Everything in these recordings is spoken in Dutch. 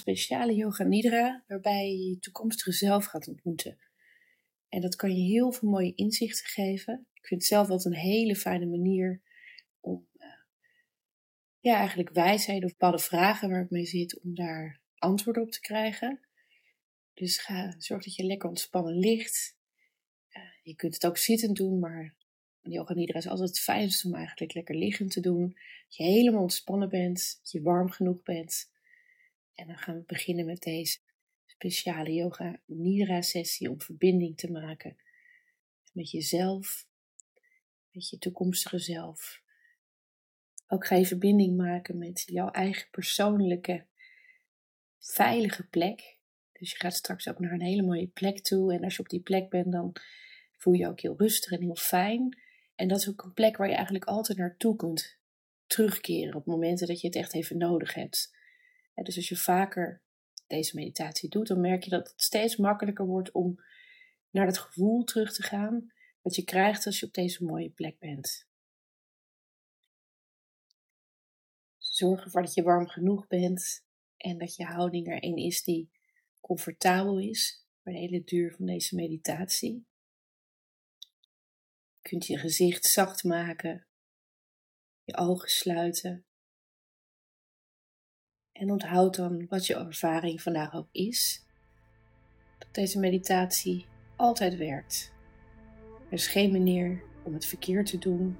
speciale yoga nidra waarbij je je toekomstige zelf gaat ontmoeten. En dat kan je heel veel mooie inzichten geven. Ik vind het zelf altijd een hele fijne manier om uh, ja, eigenlijk wijsheid of bepaalde vragen waar ik mee zit, om daar antwoorden op te krijgen. Dus ga, zorg dat je lekker ontspannen ligt. Uh, je kunt het ook zittend doen, maar yoga nidra is altijd het fijnst om eigenlijk lekker liggend te doen. Dat je helemaal ontspannen bent, dat je warm genoeg bent. En dan gaan we beginnen met deze speciale yoga nidra sessie om verbinding te maken met jezelf, met je toekomstige zelf. Ook ga je verbinding maken met jouw eigen persoonlijke veilige plek. Dus je gaat straks ook naar een hele mooie plek toe. En als je op die plek bent, dan voel je je ook heel rustig en heel fijn. En dat is ook een plek waar je eigenlijk altijd naartoe kunt terugkeren op momenten dat je het echt even nodig hebt. Dus als je vaker deze meditatie doet, dan merk je dat het steeds makkelijker wordt om naar dat gevoel terug te gaan wat je krijgt als je op deze mooie plek bent. Zorg ervoor dat je warm genoeg bent en dat je houding er een is die comfortabel is voor de hele duur van deze meditatie. Je kunt je gezicht zacht maken, je ogen sluiten. En onthoud dan wat je ervaring vandaag ook is, dat deze meditatie altijd werkt. Er is geen manier om het verkeerd te doen.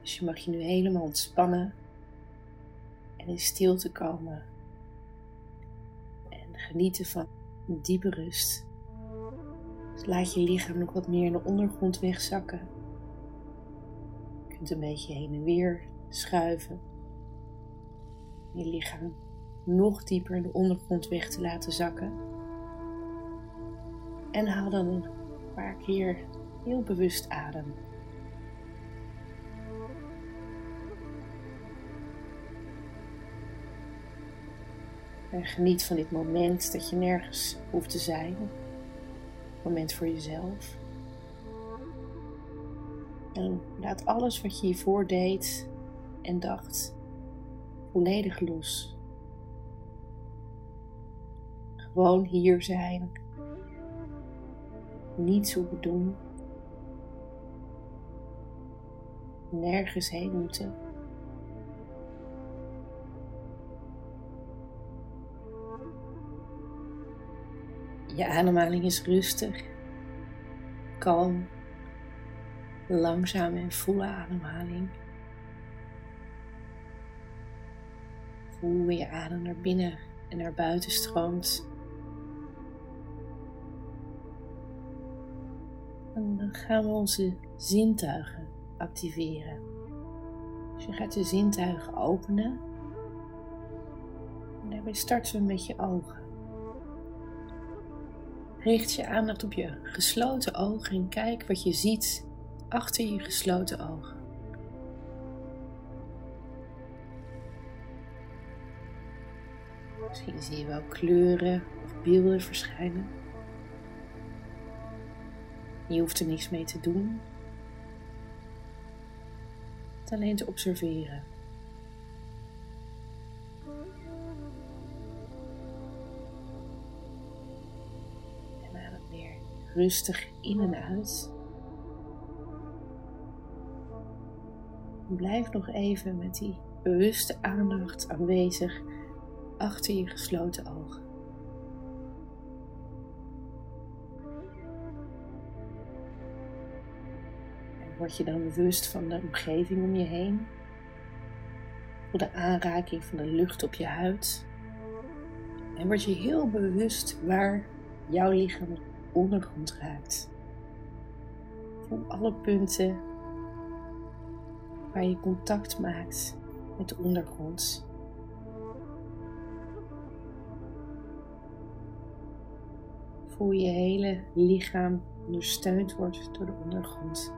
Dus je mag je nu helemaal ontspannen en in stilte komen. En genieten van een diepe rust. Dus laat je lichaam nog wat meer in de ondergrond wegzakken. Je kunt een beetje heen en weer schuiven. Je lichaam nog dieper in de ondergrond weg te laten zakken. En haal dan een paar keer heel bewust adem. En geniet van dit moment dat je nergens hoeft te zijn. Moment voor jezelf. En laat alles wat je hiervoor deed en dacht volledig los. Gewoon hier zijn. Niets hoeven doen. Nergens heen moeten. Je ademhaling is rustig, kalm, langzame en volle ademhaling. Hoe je adem naar binnen en naar buiten stroomt. En dan gaan we onze zintuigen activeren. Dus je gaat je zintuigen openen. En daarbij starten we met je ogen. Richt je aandacht op je gesloten ogen en kijk wat je ziet achter je gesloten ogen. Misschien zie je wel kleuren of beelden verschijnen. Je hoeft er niks mee te doen. Het alleen te observeren. En adem weer rustig in en uit. blijf nog even met die bewuste aandacht aanwezig achter je gesloten ogen. En word je dan bewust van de omgeving om je heen. Voel de aanraking van de lucht op je huid. En word je heel bewust waar jouw lichaam ondergrond raakt. Voel alle punten waar je contact maakt met de ondergrond. Voel je hele lichaam ondersteund wordt door de ondergrond.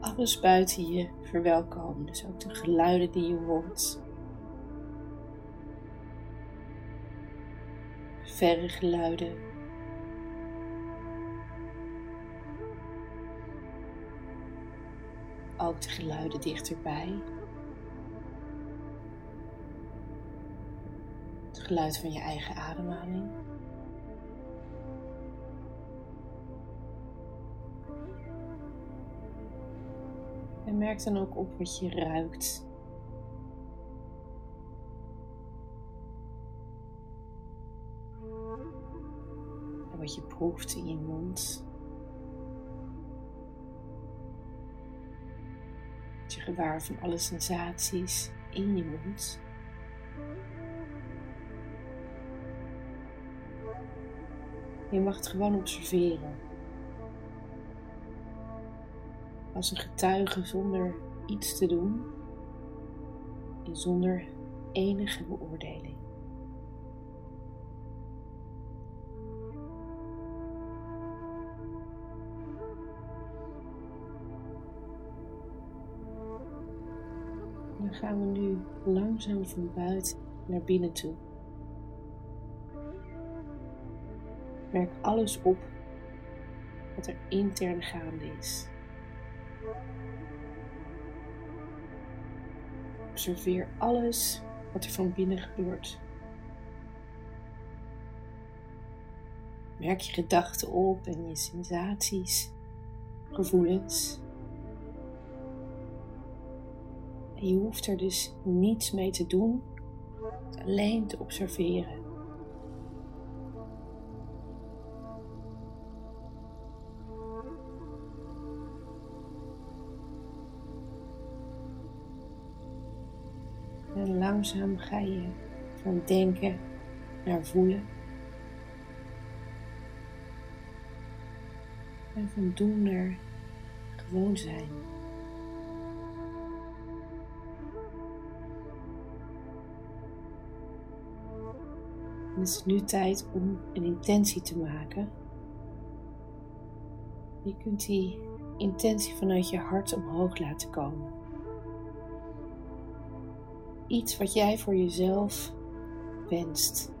Alles buiten je verwelkomen, dus ook de geluiden die je hoort. Verre geluiden ook de geluiden dichterbij. geluid van je eigen ademhaling. Merk dan ook op wat je ruikt. En wat je proeft in je mond. je gewaar van alle sensaties in je mond. Je mag het gewoon observeren. Als een getuige zonder iets te doen en zonder enige beoordeling. Dan gaan we nu langzaam van buiten naar binnen toe. Merk alles op wat er intern gaande is. Observeer alles wat er van binnen gebeurt. Merk je gedachten op en je sensaties, gevoelens. En je hoeft er dus niets mee te doen, alleen te observeren. Langzaam ga je van denken naar voelen. En van doen naar gewoon zijn. het is nu tijd om een intentie te maken. Je kunt die intentie vanuit je hart omhoog laten komen. Iets wat jij voor jezelf wenst.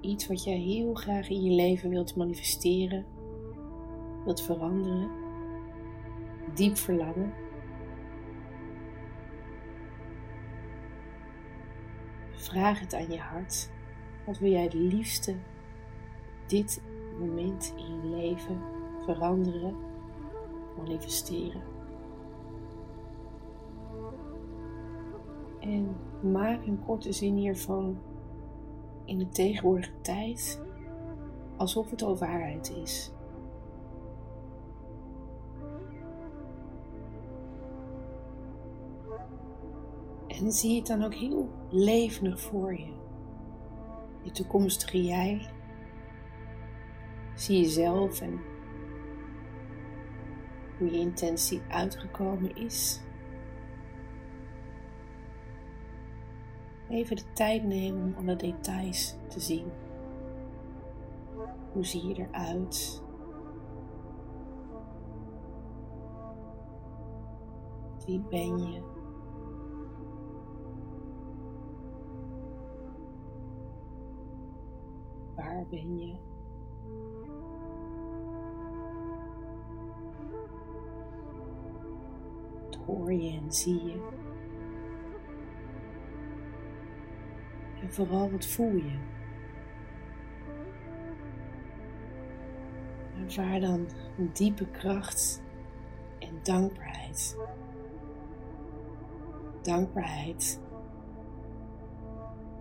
Iets wat jij heel graag in je leven wilt manifesteren, wilt veranderen, diep verlangen. Vraag het aan je hart. Wat wil jij het liefste dit moment in je leven veranderen, manifesteren? En maak een korte zin hiervan in de tegenwoordige tijd alsof het al waarheid is. En zie het dan ook heel levendig voor je. Je toekomstige jij. Zie jezelf en hoe je intentie uitgekomen is. Even de tijd nemen om alle details te zien. Hoe zie je eruit? Wie ben je? Waar ben je? Wat hoor je en zie je? En vooral wat voel je? Ervaar dan een diepe kracht en dankbaarheid. Dankbaarheid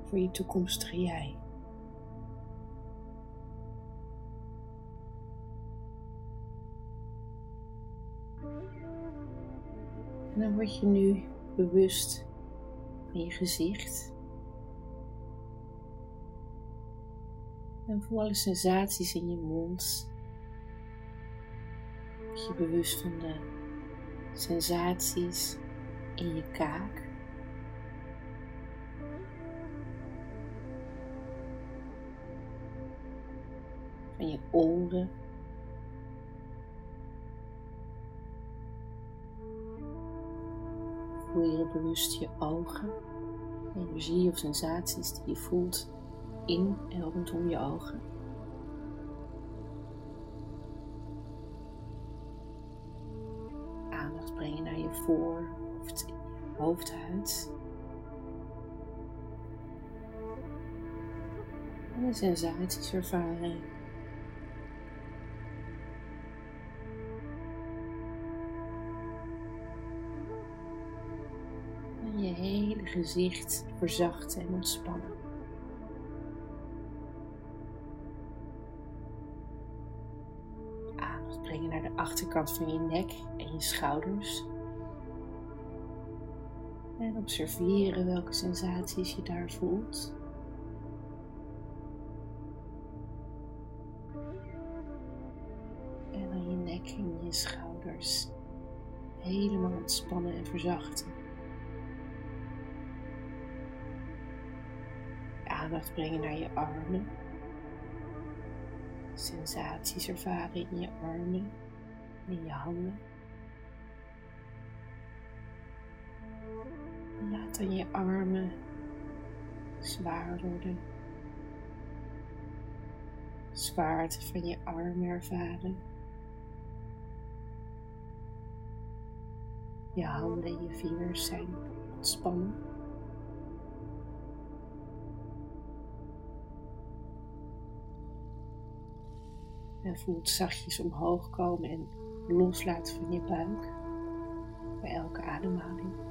voor je toekomstige jij. En dan word je nu bewust van je gezicht. En voel alle sensaties in je mond. Je bewust van de sensaties in je kaak. Van je oren. Voel je bewust je ogen, energie of sensaties die je voelt in en rondom je ogen. Aandacht brengen naar je en je hoofdhuid. En de sensaties ervaren. En je hele gezicht verzachten en ontspannen. Van je nek en je schouders. En observeren welke sensaties je daar voelt. En dan je nek en je schouders helemaal ontspannen en verzachten. Aandacht brengen naar je armen. Sensaties ervaren in je armen en in je handen. Laat dan je armen zwaar worden. Zwaarte van je armen ervaren. Je handen en je vingers zijn ontspannen. En voelt zachtjes omhoog komen en loslaten van je buik bij elke ademhaling.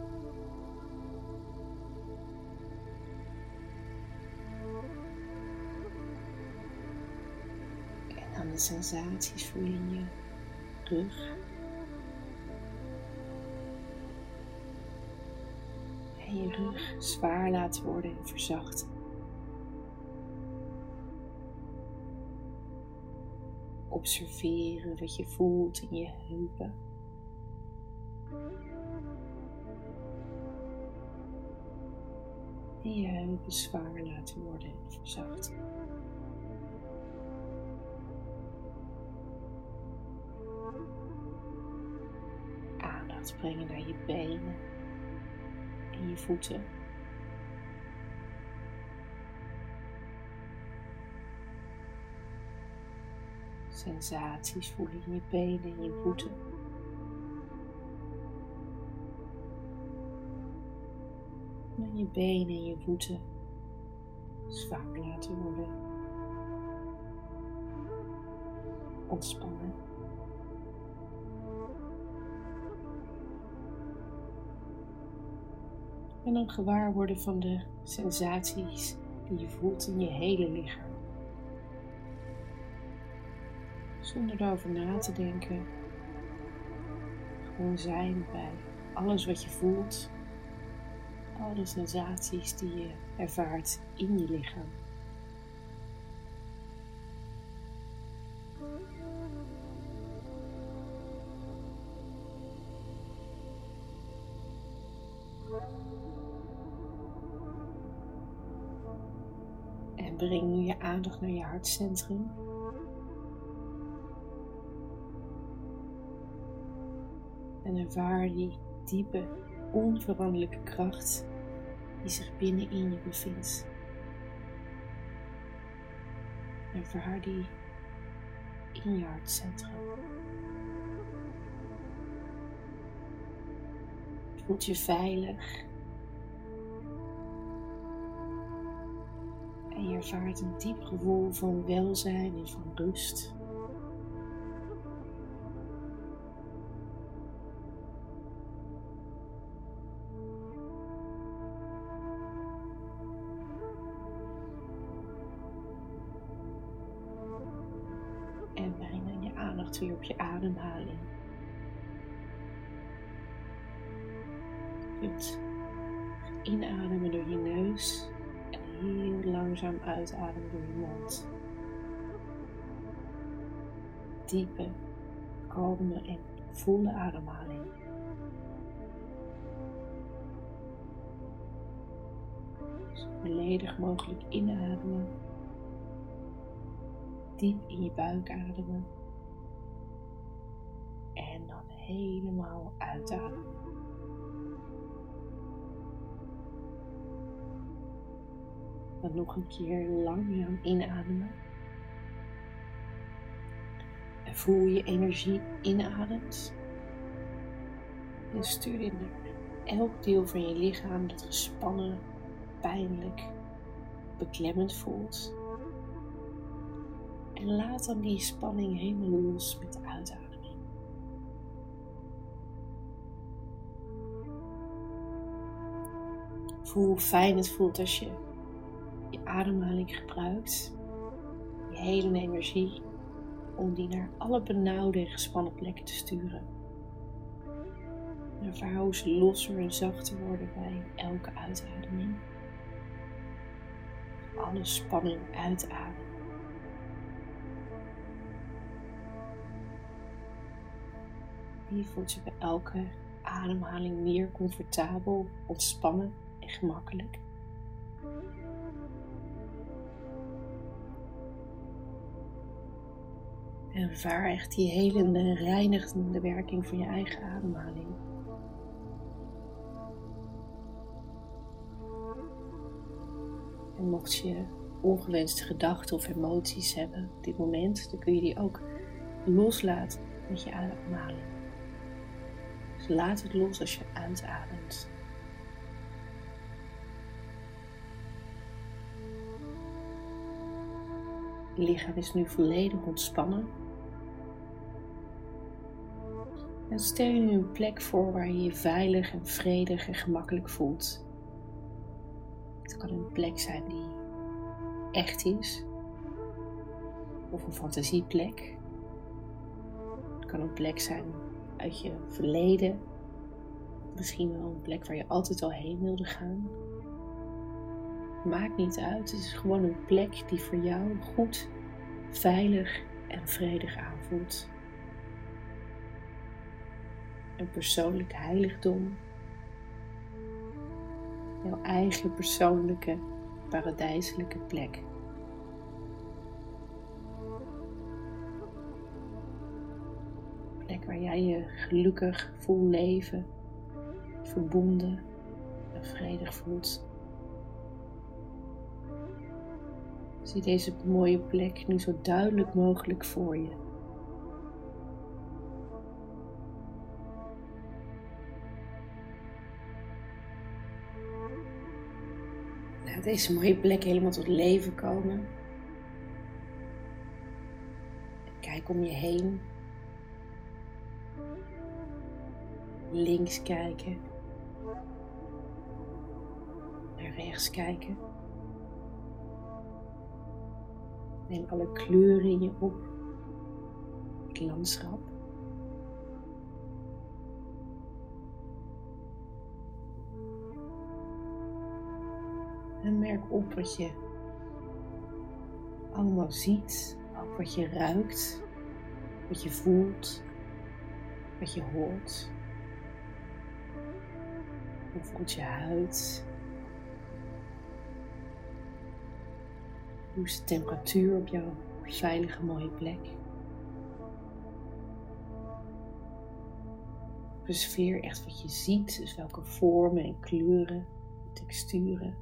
de sensaties voel je in je rug. En je rug zwaar laten worden en verzachten. Observeren wat je voelt in je heupen. En je heupen zwaar laten worden en verzachten. aandacht brengen naar je benen en je voeten. Sensaties voelen in je benen en je voeten. En je benen en je voeten zwaar laten worden. Ontspannen. En dan gewaar worden van de sensaties die je voelt in je hele lichaam. Zonder erover na te denken. Gewoon zijn bij alles wat je voelt. Alle sensaties die je ervaart in je lichaam. En breng nu je aandacht naar je hartcentrum. En ervaar die diepe, onveranderlijke kracht die zich binnenin je bevindt. Ervaar die in je hartcentrum. Voelt je veilig En je ervaart een diep gevoel van welzijn en van rust. Op je ademhaling. Kunt inademen door je neus heel langzaam uitademen door je mond. Diepe, kalme en volle ademhaling. Zo volledig mogelijk inademen. Diep in je buik ademen. Helemaal uitademen. Dan nog een keer langzaam inademen. En voel je energie inademt. En stuur dit naar elk deel van je lichaam dat gespannen, pijnlijk, beklemmend voelt. En laat dan die spanning helemaal los met de Hoe fijn het voelt als je je ademhaling gebruikt, je hele energie, om die naar alle benauwde en gespannen plekken te sturen. En ervaar losser en zachter worden bij elke uitademing. Alle spanning uitademen. Hier voelt je bij elke ademhaling meer comfortabel, ontspannen en gemakkelijk. En ervaar echt die helende, reinigende werking van je eigen ademhaling. En mocht je ongewenste gedachten of emoties hebben op dit moment, dan kun je die ook loslaten met je ademhaling. Dus laat het los als je uitademt. Je lichaam is nu volledig ontspannen. En stel je nu een plek voor waar je je veilig en vredig en gemakkelijk voelt. Het kan een plek zijn die echt is, of een fantasieplek. Het kan een plek zijn uit je verleden, misschien wel een plek waar je altijd al heen wilde gaan. Maakt niet uit, het is gewoon een plek die voor jou goed, veilig en vredig aanvoelt. Een persoonlijk heiligdom. Jouw eigen persoonlijke paradijselijke plek. Een plek waar jij je gelukkig, vol leven, verbonden en vredig voelt. Zie deze mooie plek nu zo duidelijk mogelijk voor je. Laat deze mooie plek helemaal tot leven komen. Kijk om je heen. Links kijken. Naar rechts kijken. Neem alle kleuren in je op. Het landschap. En merk op wat je allemaal ziet, ook wat je ruikt, wat je voelt, wat je hoort. Hoe voelt je huid? Hoe is de temperatuur op jouw veilige mooie plek? Observeer echt wat je ziet, dus welke vormen en kleuren, texturen.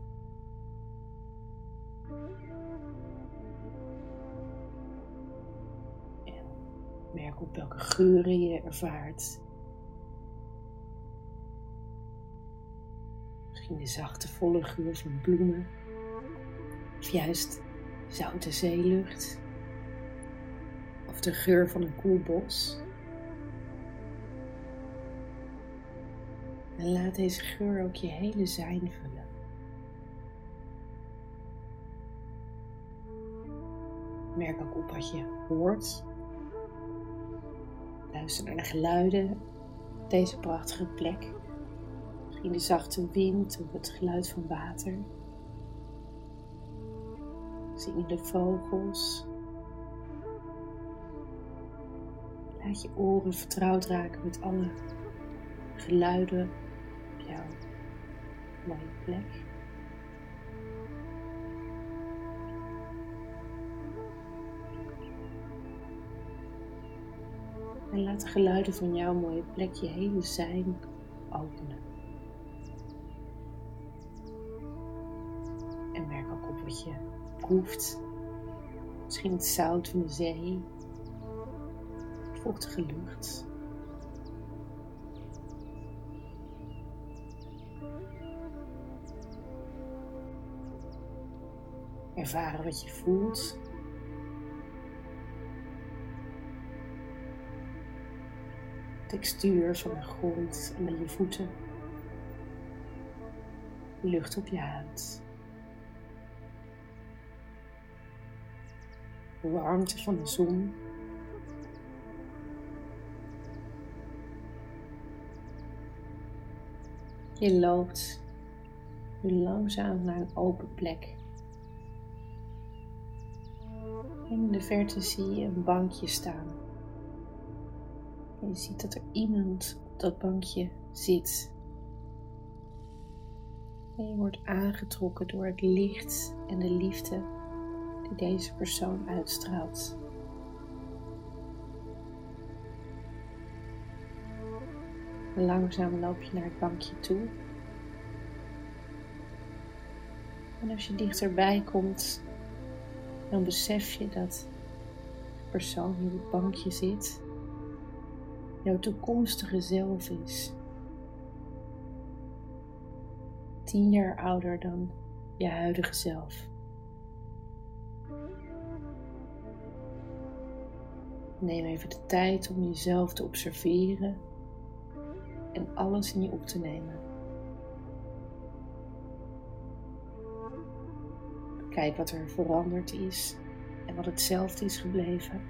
En merk op welke geuren je ervaart. Misschien de zachte, volle geur van bloemen. Of juist zoute zeelucht of de geur van een koel bos. En laat deze geur ook je hele zijn vullen. Merk ook op wat je hoort. Luister naar de geluiden op deze prachtige plek. Misschien de zachte wind of het geluid van water zingende vogels. Laat je oren vertrouwd raken met alle geluiden op jouw mooie plek. En laat de geluiden van jouw mooie plek je hele zijn openen. proeft. Misschien het zout van de zee, de vochtige lucht. Ervaren wat je voelt. Textuur van de grond onder je voeten. Lucht op je huid. De warmte van de zon. Je loopt nu langzaam naar een open plek. In de verte zie je een bankje staan. Je ziet dat er iemand op dat bankje zit. En je wordt aangetrokken door het licht en de liefde die deze persoon uitstraalt. Langzaam loop je naar het bankje toe. En als je dichterbij komt, dan besef je dat de persoon die op het bankje zit jouw toekomstige zelf is. Tien jaar ouder dan je huidige zelf. Neem even de tijd om jezelf te observeren en alles in je op te nemen. Kijk wat er veranderd is en wat hetzelfde is gebleven.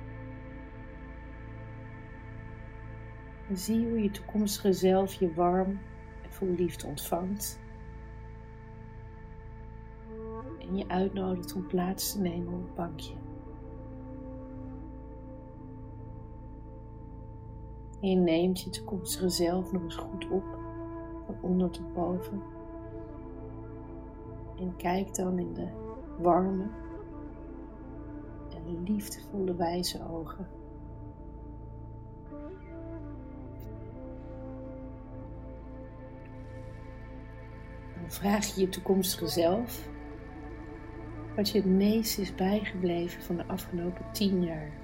En zie hoe je toekomstige zelf je warm en vol liefde ontvangt. En je uitnodigt om plaats te nemen op het bankje. En je neemt je toekomstige zelf nog eens goed op, van onder tot boven. En kijk dan in de warme en liefdevolle wijze ogen. Dan vraag je je toekomstige zelf wat je het meest is bijgebleven van de afgelopen tien jaar.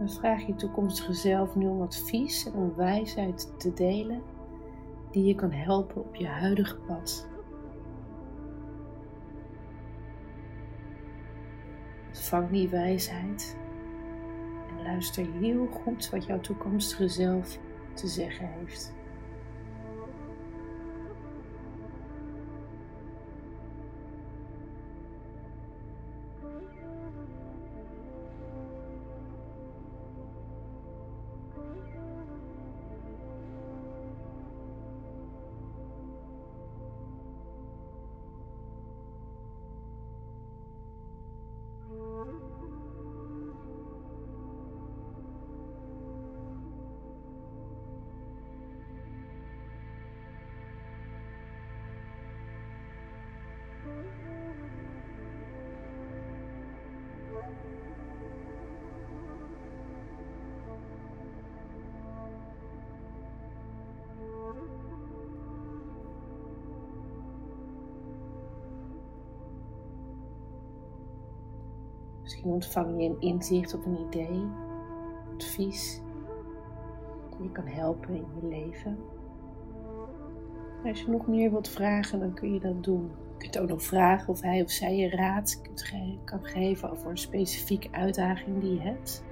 Dan vraag je toekomstige zelf nu om advies en om wijsheid te delen die je kan helpen op je huidige pad. Ontvang die wijsheid en luister heel goed wat jouw toekomstige zelf te zeggen heeft. Misschien ontvang je een inzicht of een idee, advies die je kan helpen in je leven. Als je nog meer wilt vragen, dan kun je dat doen. Je kunt ook nog vragen of hij of zij je raad kan geven over een specifieke uitdaging die je hebt.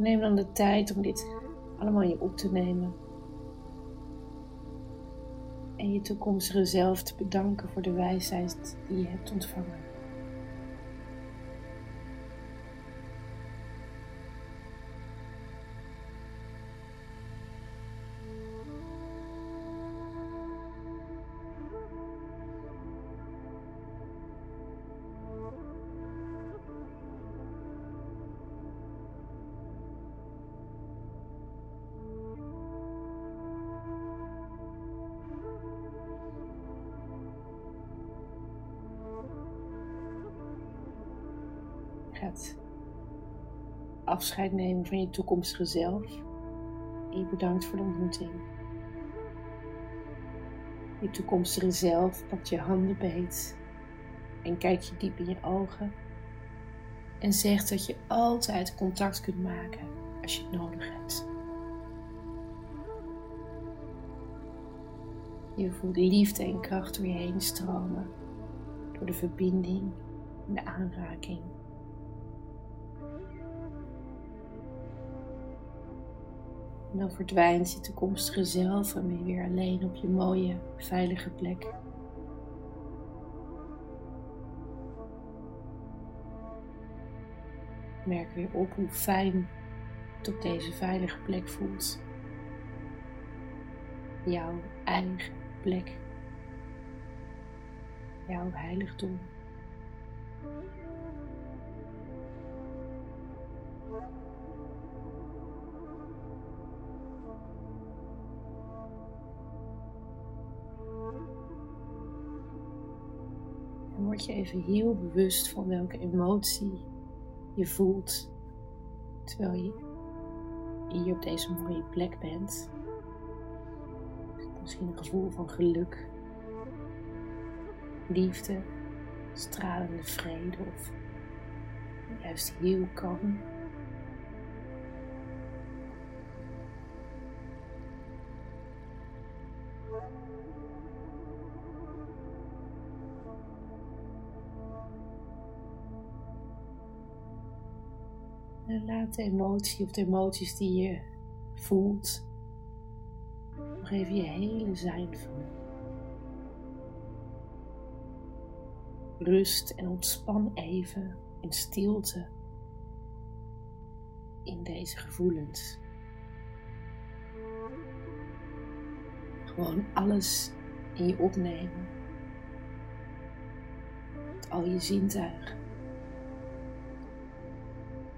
Neem dan de tijd om dit allemaal je op te nemen. En je toekomstige zelf te bedanken voor de wijsheid die je hebt ontvangen. Afscheid nemen van je toekomstige zelf. Je bedankt voor de ontmoeting. Je toekomstige zelf pakt je handen beet en kijkt je diep in je ogen en zegt dat je altijd contact kunt maken als je het nodig hebt. Je voelt liefde en kracht door je heen stromen, door de verbinding en de aanraking. En dan verdwijnt je toekomstige zelf en ben je weer alleen op je mooie, veilige plek. Merk weer op hoe fijn het op deze veilige plek voelt. Jouw eigen plek. Jouw heiligdom. Je even heel bewust van welke emotie je voelt terwijl je hier op deze mooie plek bent. Misschien een gevoel van geluk, liefde, stralende vrede of juist heel kalm. En laat de emotie of de emoties die je voelt nog even je hele zijn voelen. Rust en ontspan even in stilte in deze gevoelens. Gewoon alles in je opnemen. Met al je zintuigen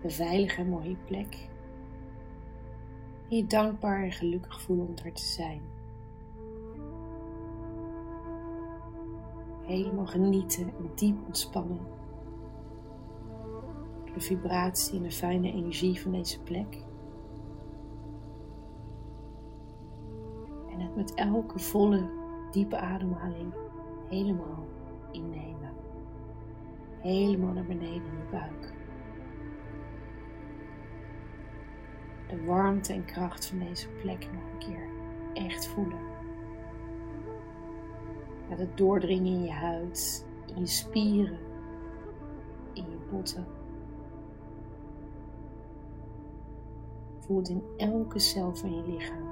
een veilige mooie plek. En je dankbaar en gelukkig voelen om er te zijn. Helemaal genieten en diep ontspannen. De vibratie en de fijne energie van deze plek. En het met elke volle, diepe ademhaling helemaal innemen. Helemaal naar beneden in je buik. De warmte en kracht van deze plek nog een keer echt voelen. Laat het doordringen in je huid, in je spieren, in je botten. Voel het in elke cel van je lichaam.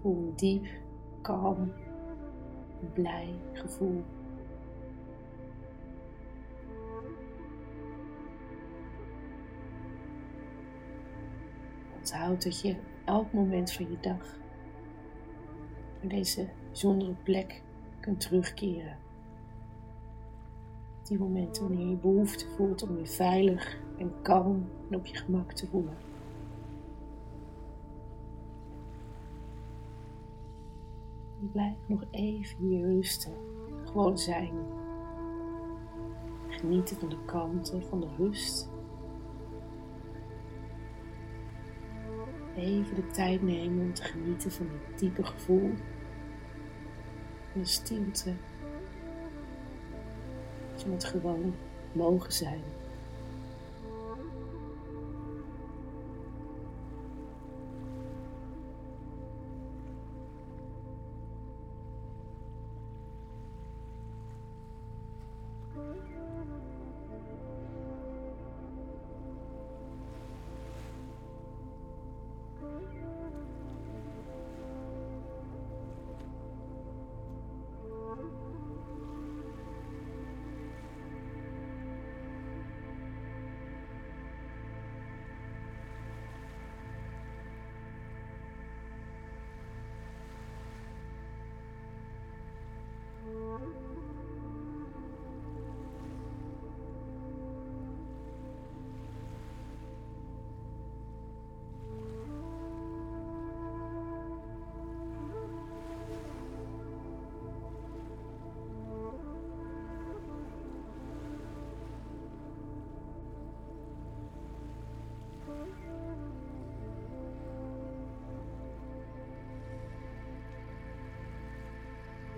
Voel diep, kalm blij gevoel. Onthoud dat je elk moment van je dag naar deze bijzondere plek kunt terugkeren. Die momenten wanneer je behoefte voelt om je veilig en kalm en op je gemak te voelen. Blijf nog even hier rusten. Gewoon zijn. Genieten van de kalmte, van de rust. Even de tijd nemen om te genieten van dit diepe gevoel. Van de stilte. Van het gewoon mogen zijn.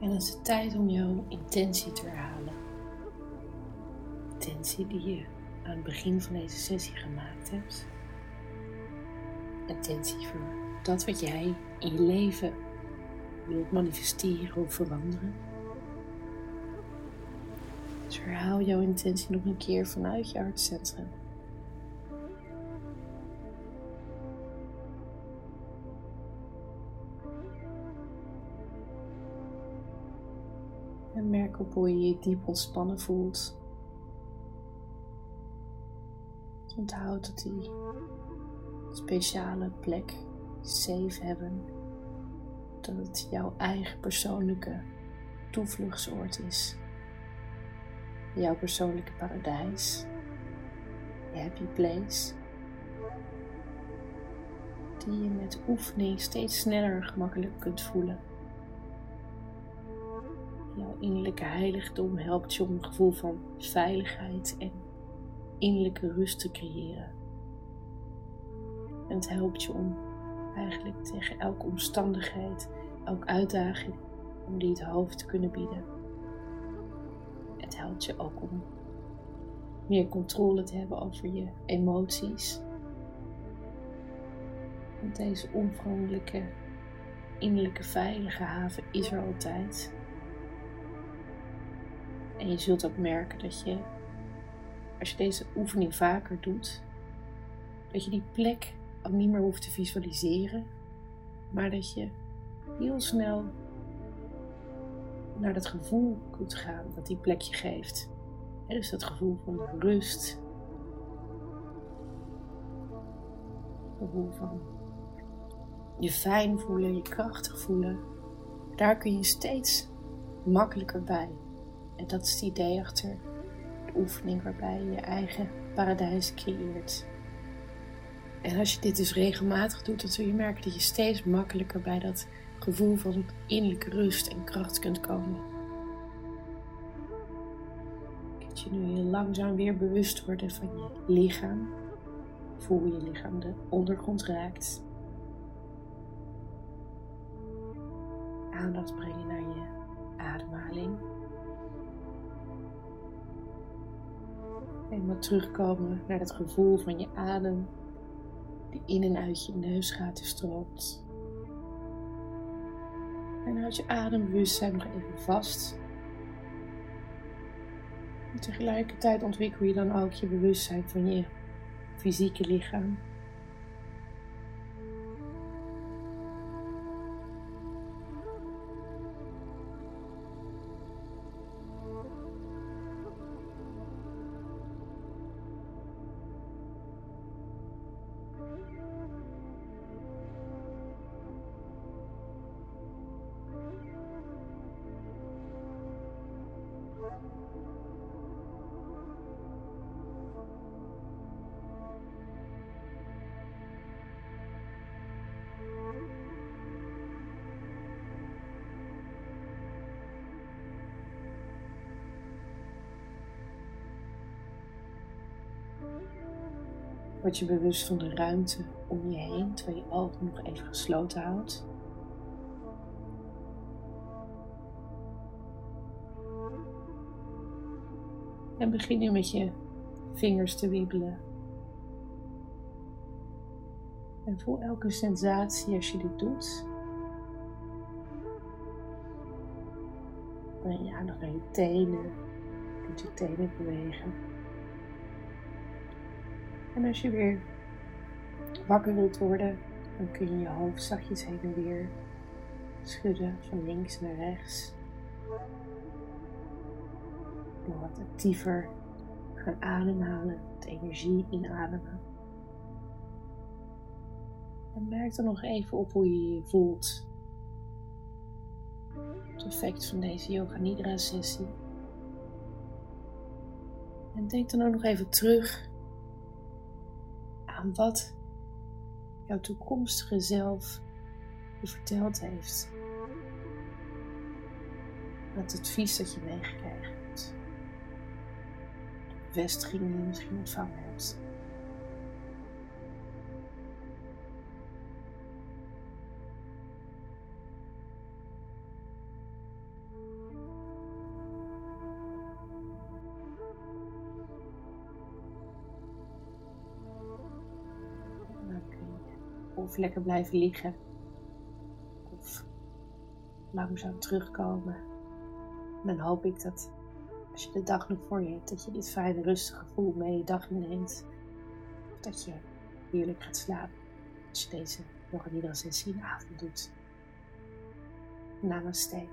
En het is het tijd om jouw intentie te herhalen. Intentie die je aan het begin van deze sessie gemaakt hebt. Intentie voor dat wat jij in je leven wilt manifesteren of veranderen. Dus herhaal jouw intentie nog een keer vanuit je hartcentrum. Op hoe je je diep ontspannen voelt. Onthoud dat die speciale plek, safe hebben, dat het jouw eigen persoonlijke toevluchtsoord is. Jouw persoonlijke paradijs, je happy place, die je met oefening steeds sneller gemakkelijk kunt voelen. Jouw innerlijke heiligdom helpt je om een gevoel van veiligheid en innerlijke rust te creëren. En het helpt je om eigenlijk tegen elke omstandigheid, elke uitdaging, om die het hoofd te kunnen bieden. Het helpt je ook om meer controle te hebben over je emoties. Want deze onveranderlijke innerlijke veilige haven is er altijd. En je zult ook merken dat je, als je deze oefening vaker doet, dat je die plek ook niet meer hoeft te visualiseren, maar dat je heel snel naar dat gevoel kunt gaan dat die plek je geeft. dus dat gevoel van rust. Gevoel van je fijn voelen, je krachtig voelen. Daar kun je steeds makkelijker bij. En dat is het idee achter de oefening waarbij je je eigen paradijs creëert. En als je dit dus regelmatig doet, dan zul je merken dat je steeds makkelijker bij dat gevoel van innerlijke rust en kracht kunt komen. Kun je nu heel langzaam weer bewust worden van je lichaam. Voel je lichaam de ondergrond raakt. Aandacht brengen naar je ademhaling. Eenmaal terugkomen naar het gevoel van je adem die in en uit je neusgaten stroomt. En houd je adembewustzijn nog even vast. Tegelijkertijd ontwikkel je dan ook je bewustzijn van je fysieke lichaam. Word je bewust van de ruimte om je heen, terwijl je ogen nog even gesloten houdt. En begin nu met je vingers te wiebelen. En voel elke sensatie als je dit doet. Breng je aandacht naar je tenen. Je je tenen bewegen. En als je weer wakker wilt worden, Dan kun je je hoofd zachtjes heen en weer schudden van links naar rechts. Door wat actiever gaan ademhalen, de energie inademen. En merk dan nog even op hoe je je voelt. Het effect van deze Yoga Nidra sessie. En denk dan ook nog even terug aan wat jouw toekomstige zelf je verteld heeft. Het advies dat je meegekregen hebt. De bevestiging die je misschien ontvangen hebt. Of lekker blijven liggen. Of langzaam terugkomen. En dan hoop ik dat als je de dag nog voor je hebt, dat je dit fijne rustige gevoel mee je dag inneemt. Dat je heerlijk gaat slapen als je deze nidra sessie in de avond doet. Namaste.